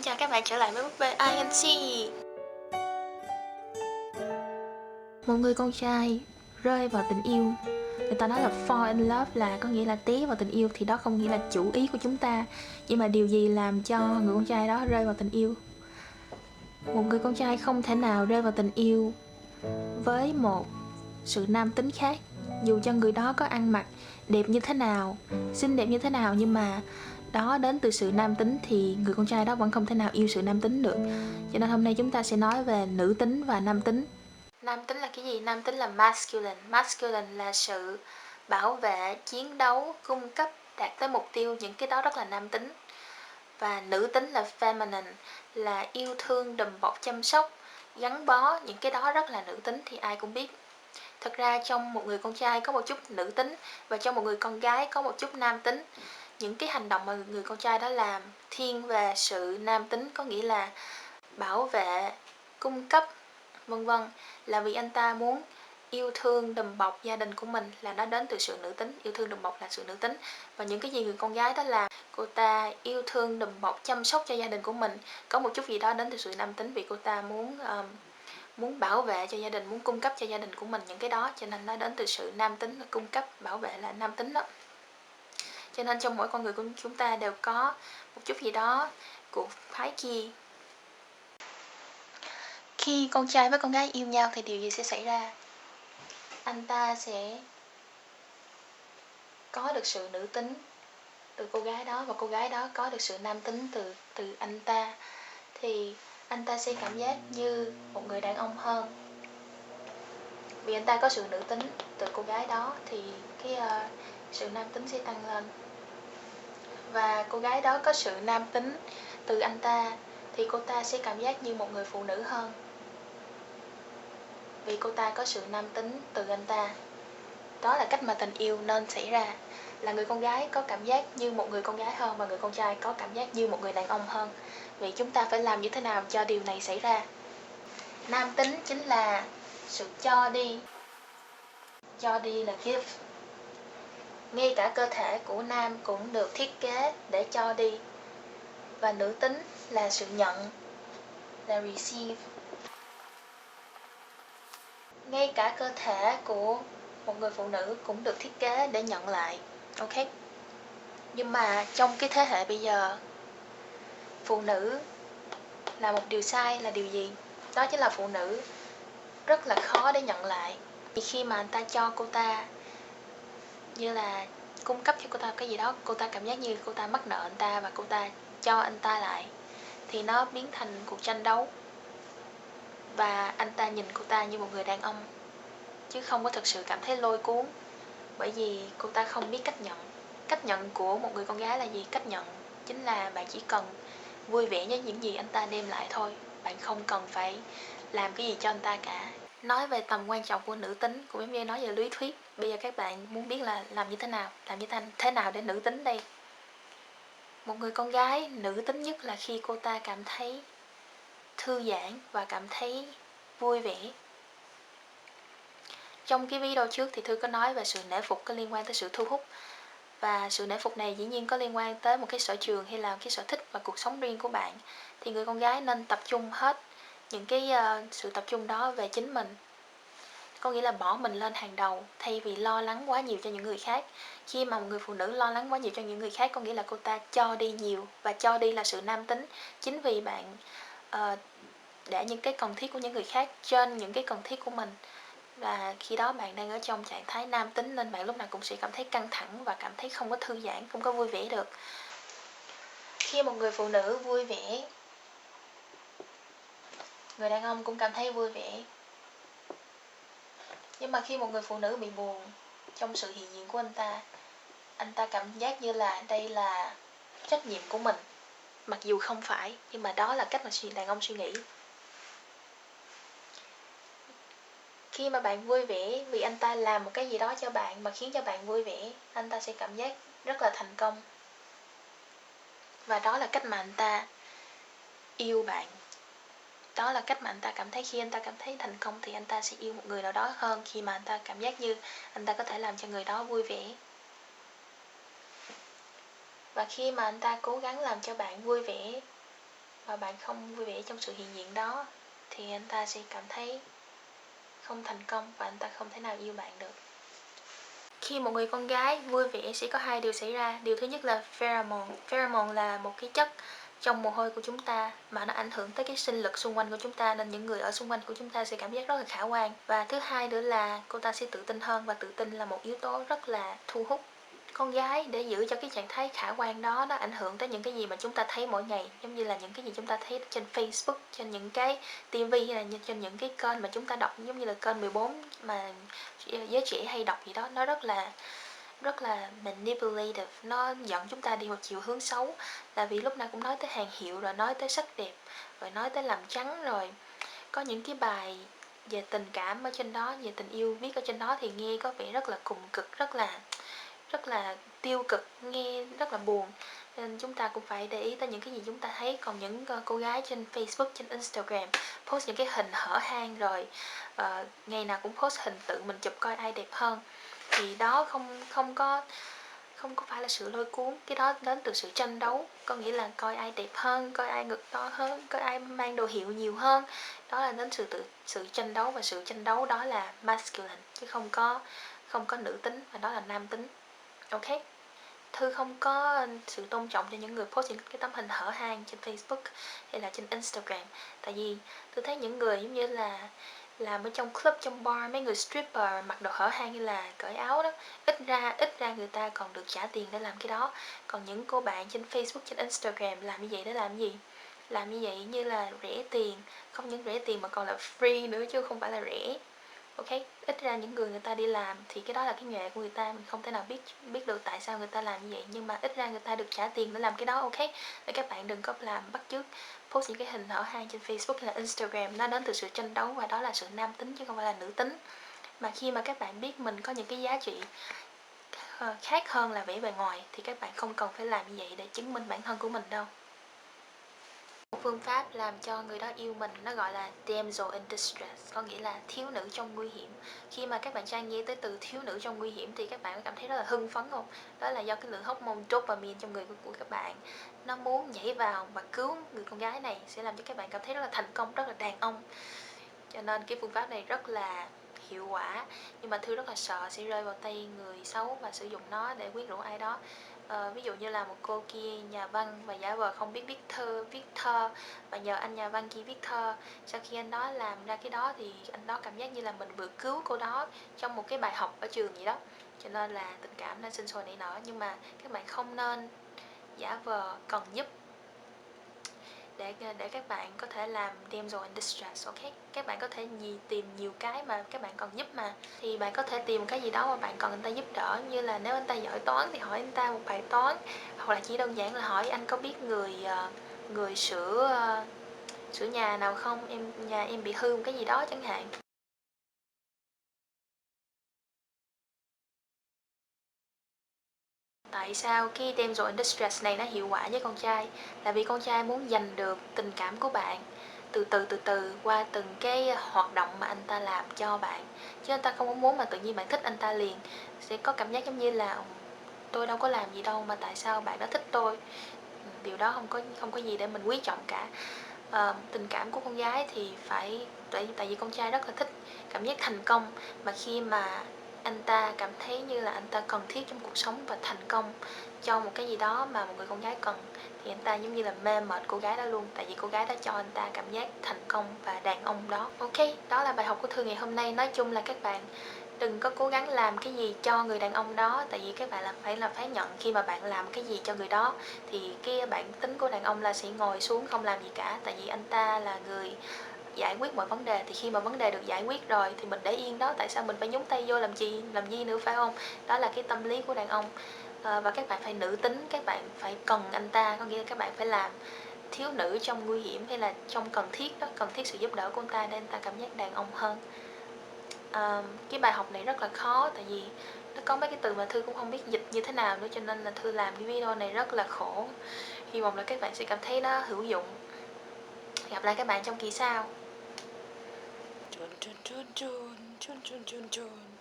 Xin chào các bạn trở lại với búp bê INC Một người con trai rơi vào tình yêu. Người ta nói là fall in love là có nghĩa là té vào tình yêu, Thì đó không nghĩa là chủ ý của chúng ta. Nhưng mà điều gì làm cho người con trai đó rơi vào tình yêu? Một người con trai không thể nào rơi vào tình yêu Với một sự nam tính khác. Dù cho người đó có ăn mặc đẹp như thế nào, Xinh đẹp như thế nào, Nhưng mà đó, đến từ sự nam tính thì người con trai đó vẫn không thể nào yêu sự nam tính được. Cho nên hôm nay chúng ta sẽ nói về nữ tính và nam tính. Nam tính là cái gì? Nam tính là masculine. Masculine là sự bảo vệ, chiến đấu, cung cấp, đạt tới mục tiêu, những cái đó rất là nam tính. Và nữ tính là feminine, là yêu thương, đùm bọc, chăm sóc, gắn bó, những cái đó rất là nữ tính thì ai cũng biết. Thật ra trong một người con trai có một chút nữ tính và trong một người con gái có một chút nam tính những cái hành động mà người con trai đó làm thiên về sự nam tính có nghĩa là bảo vệ cung cấp vân vân là vì anh ta muốn yêu thương đùm bọc gia đình của mình là nó đến từ sự nữ tính. Yêu thương đùm bọc là sự nữ tính. Và những cái gì người con gái đó làm cô ta yêu thương đùm bọc chăm sóc cho gia đình của mình có một chút gì đó đến từ sự nam tính vì cô ta muốn um, muốn bảo vệ cho gia đình muốn cung cấp cho gia đình của mình những cái đó cho nên nó đến từ sự nam tính cung cấp bảo vệ là nam tính đó cho nên trong mỗi con người của chúng ta đều có một chút gì đó của phái kia khi con trai với con gái yêu nhau thì điều gì sẽ xảy ra? Anh ta sẽ có được sự nữ tính từ cô gái đó và cô gái đó có được sự nam tính từ từ anh ta. Thì anh ta sẽ cảm giác như một người đàn ông hơn. Vì anh ta có sự nữ tính từ cô gái đó thì cái uh, sự nam tính sẽ tăng lên và cô gái đó có sự nam tính từ anh ta, thì cô ta sẽ cảm giác như một người phụ nữ hơn. Vì cô ta có sự nam tính từ anh ta. Đó là cách mà tình yêu nên xảy ra, là người con gái có cảm giác như một người con gái hơn và người con trai có cảm giác như một người đàn ông hơn. Vì chúng ta phải làm như thế nào cho điều này xảy ra? Nam tính chính là sự cho đi. Cho đi là give ngay cả cơ thể của nam cũng được thiết kế để cho đi. Và nữ tính là sự nhận, là receive. Ngay cả cơ thể của một người phụ nữ cũng được thiết kế để nhận lại, ok? Nhưng mà trong cái thế hệ bây giờ, phụ nữ là một điều sai, là điều gì? Đó chính là phụ nữ rất là khó để nhận lại. Vì khi mà anh ta cho cô ta như là cung cấp cho cô ta cái gì đó, cô ta cảm giác như cô ta mắc nợ anh ta và cô ta cho anh ta lại, thì nó biến thành cuộc tranh đấu. Và anh ta nhìn cô ta như một người đàn ông, chứ không có thực sự cảm thấy lôi cuốn, bởi vì cô ta không biết cách nhận. Cách nhận của một người con gái là gì? Cách nhận chính là bạn chỉ cần vui vẻ với những gì anh ta đem lại thôi. Bạn không cần phải làm cái gì cho anh ta cả. Nói về tầm quan trọng của nữ tính cũng giống như nói về lý thuyết bây giờ các bạn muốn biết là làm như thế nào làm như thế nào để nữ tính đây? Một người con gái nữ tính nhất là khi cô ta cảm thấy thư giãn và cảm thấy vui vẻ. Trong cái video trước thì thư có nói về sự nể phục có liên quan tới sự thu hút. Và sự nể phục này dĩ nhiên có liên quan tới một cái sở trường hay là cái sở thích và cuộc sống riêng của bạn. Thì người con gái nên tập trung hết những cái uh, sự tập trung đó về chính mình có nghĩa là bỏ mình lên hàng đầu thay vì lo lắng quá nhiều cho những người khác. Khi mà một người phụ nữ lo lắng quá nhiều cho những người khác có nghĩa là cô ta cho đi nhiều và cho đi là sự nam tính. Chính vì bạn uh, để những cái cần thiết của những người khác trên những cái cần thiết của mình. Và khi đó bạn đang ở trong trạng thái nam tính nên bạn lúc nào cũng sẽ cảm thấy căng thẳng và cảm thấy không có thư giãn không có vui vẻ được. Khi một người phụ nữ vui vẻ người đàn ông cũng cảm thấy vui vẻ nhưng mà khi một người phụ nữ bị buồn trong sự hiện diện của anh ta anh ta cảm giác như là đây là trách nhiệm của mình. Mặc dù không phải, nhưng mà đó là cách mà đàn ông suy nghĩ. Khi mà bạn vui vẻ vì anh ta làm một cái gì đó cho bạn mà khiến cho bạn vui vẻ, anh ta sẽ cảm giác rất là thành công. Và đó là cách mà anh ta yêu bạn đó là cách mà anh ta cảm thấy khi anh ta cảm thấy thành công thì anh ta sẽ yêu một người nào đó hơn khi mà anh ta cảm giác như anh ta có thể làm cho người đó vui vẻ. Và khi mà anh ta cố gắng làm cho bạn vui vẻ mà bạn không vui vẻ trong sự hiện diện đó, thì anh ta sẽ cảm thấy không thành công và anh ta không thể nào yêu bạn được. Khi một người con gái vui vẻ sẽ có hai điều xảy ra. Điều thứ nhất là pheromone. Pheromone là một cái chất trong mồ hôi của chúng ta mà nó ảnh hưởng tới cái sinh lực xung quanh của chúng ta, nên những người ở xung quanh của chúng ta sẽ cảm giác rất là khả quan. Và thứ hai nữa là cô ta sẽ tự tin hơn và tự tin là một yếu tố rất là thu hút con gái để giữ cho cái trạng thái khả quan đó nó ảnh hưởng tới những cái gì mà chúng ta thấy mỗi ngày, giống như là những cái gì chúng ta thấy trên Facebook, trên những cái TV hay là trên những cái kênh mà chúng ta đọc, giống như là kênh 14 mà giới trẻ hay đọc gì đó, nó rất là rất là manipulative. Nó dẫn chúng ta đi một chiều hướng xấu. Là vì lúc nào cũng nói tới hàng hiệu rồi nói tới sắc đẹp rồi nói tới làm trắng rồi. Có những cái bài về tình cảm ở trên đó về tình yêu viết ở trên đó thì nghe có vẻ rất là cùng cực rất là rất là tiêu cực nghe rất là buồn. Nên chúng ta cũng phải để ý tới những cái gì chúng ta thấy. Còn những ờ, cô gái trên Facebook trên Instagram post những cái hình hở hang rồi uh, ngày nào cũng post hình tự mình chụp coi ai đẹp hơn thì đó không không có không có phải là sự lôi cuốn. Cái đó đến từ sự tranh đấu. Có nghĩa là coi ai đẹp hơn, coi ai ngực to hơn, coi ai mang đồ hiệu nhiều hơn. Đó là đến sự tự, sự tranh đấu và sự tranh đấu đó là masculine, chứ không có không có nữ tính và đó là nam tính. Ok? Thư không có sự tôn trọng cho những người post những cái tấm hình hở hang trên facebook hay là trên instagram. Tại vì tôi thấy những người giống như là làm ở trong club, trong bar, mấy người stripper mặc đồ hở hang như là cởi áo đó, ít ra ít ra người ta còn được trả tiền để làm cái đó. Còn những cô bạn trên facebook, trên instagram làm như vậy để làm gì? Làm như vậy như là rẻ tiền, không những rẻ tiền mà còn là free nữa chứ không phải là rẻ ok, ít ra những người người ta đi làm thì cái đó là cái nghề của người ta, mình không thể nào biết biết được tại sao người ta làm như vậy. Nhưng mà ít ra người ta được trả tiền để làm cái đó, ok? Để các bạn đừng có làm bắt chước, post những cái hình hở hang trên facebook hay là instagram, nó đến từ sự tranh đấu và đó là sự nam tính chứ không phải là nữ tính. Mà khi mà các bạn biết mình có những cái giá trị ờ, khác hơn là vẻ bề ngoài thì các bạn không cần phải làm như vậy để chứng minh bản thân của mình đâu phương pháp làm cho người đó yêu mình nó gọi là damsel in distress có nghĩa là thiếu nữ trong nguy hiểm. Khi mà các bạn trai nghe tới từ thiếu nữ trong nguy hiểm thì các bạn cảm thấy rất là hưng phấn không? Đó là do cái lượng hormone dopamine trong người của, của các bạn. Nó muốn nhảy vào và cứu người con gái này sẽ làm cho các bạn cảm thấy rất là thành công rất là đàn ông. Cho nên cái phương pháp này rất là hiệu quả nhưng mà thư rất là sợ sẽ rơi vào tay người xấu và sử dụng nó để quyến rũ ai đó à, ví dụ như là một cô kia nhà văn và giả vờ không biết viết thơ viết thơ và nhờ anh nhà văn kia viết thơ. Sau khi anh đó làm ra cái đó thì anh đó cảm giác như là mình vừa cứu cô đó trong một cái bài học ở trường vậy đó. Cho nên là tình cảm nên sinh sôi nảy nở. Nhưng mà các bạn không nên giả vờ cần giúp để để các bạn có thể làm damsel in distress, ok? Các bạn có thể gì tìm nhiều cái mà các bạn còn giúp mà. Thì bạn có thể tìm cái gì đó mà bạn cần anh ta giúp đỡ, như là nếu anh ta giỏi toán thì hỏi anh ta một bài toán, hoặc là chỉ đơn giản là hỏi anh có biết người ờ, người sửa ờ, sửa nhà nào không? Em, nhà em bị hư một cái gì đó chẳng hạn. Tại sao cái damsel in distress này nó hiệu quả với con trai? Là vì con trai muốn giành được tình cảm của bạn. Từ từ từ từ qua từng cái hoạt động mà anh ta làm cho bạn. Chứ anh ta không muốn mà tự nhiên bạn thích anh ta liền. Sẽ có cảm giác giống như là tôi đâu có làm gì đâu mà tại sao bạn đã thích tôi? Ừ, điều đó không có không có gì để mình quý trọng cả. À, tình cảm của con gái thì phải tại tại vì con trai rất là thích cảm giác thành công. Mà khi mà anh ta cảm thấy như là anh ta cần thiết trong cuộc sống và thành công cho một cái gì đó mà một người con gái cần. Thì anh ta giống như là mê mệt cô gái đó luôn, tại vì cô gái đó cho anh ta cảm giác thành công và đàn ông đó. Ok, đó là bài học của thư ngày hôm nay. Nói chung là các bạn đừng có cố gắng làm cái gì cho người đàn ông đó, tại vì các bạn là phải là phải nhận khi mà bạn làm cái gì cho người đó, thì cái bản tính của đàn ông là sẽ ngồi xuống không làm gì cả, tại vì anh ta là người giải quyết mọi vấn đề. Thì khi mà vấn đề được giải quyết rồi thì mình để yên đó. Tại sao mình phải nhúng tay vô làm gì làm gì nữa phải không? Đó là cái tâm lý của đàn ông. À, và các bạn phải nữ tính các bạn phải cần anh ta có nghĩa là các bạn phải làm thiếu nữ trong nguy hiểm hay là trong cần thiết đó cần thiết sự giúp đỡ của anh ta để anh ta cảm giác đàn ông hơn. À, cái bài học này rất là khó tại vì nó có mấy cái từ mà thư cũng không biết dịch như thế nào nữa cho nên là thư làm cái video này rất là khổ. Hy vọng là các bạn sẽ cảm thấy nó hữu dụng. Gặp lại các bạn trong kỳ sau. Chun, chun, chun, chun, chun, chun, chun.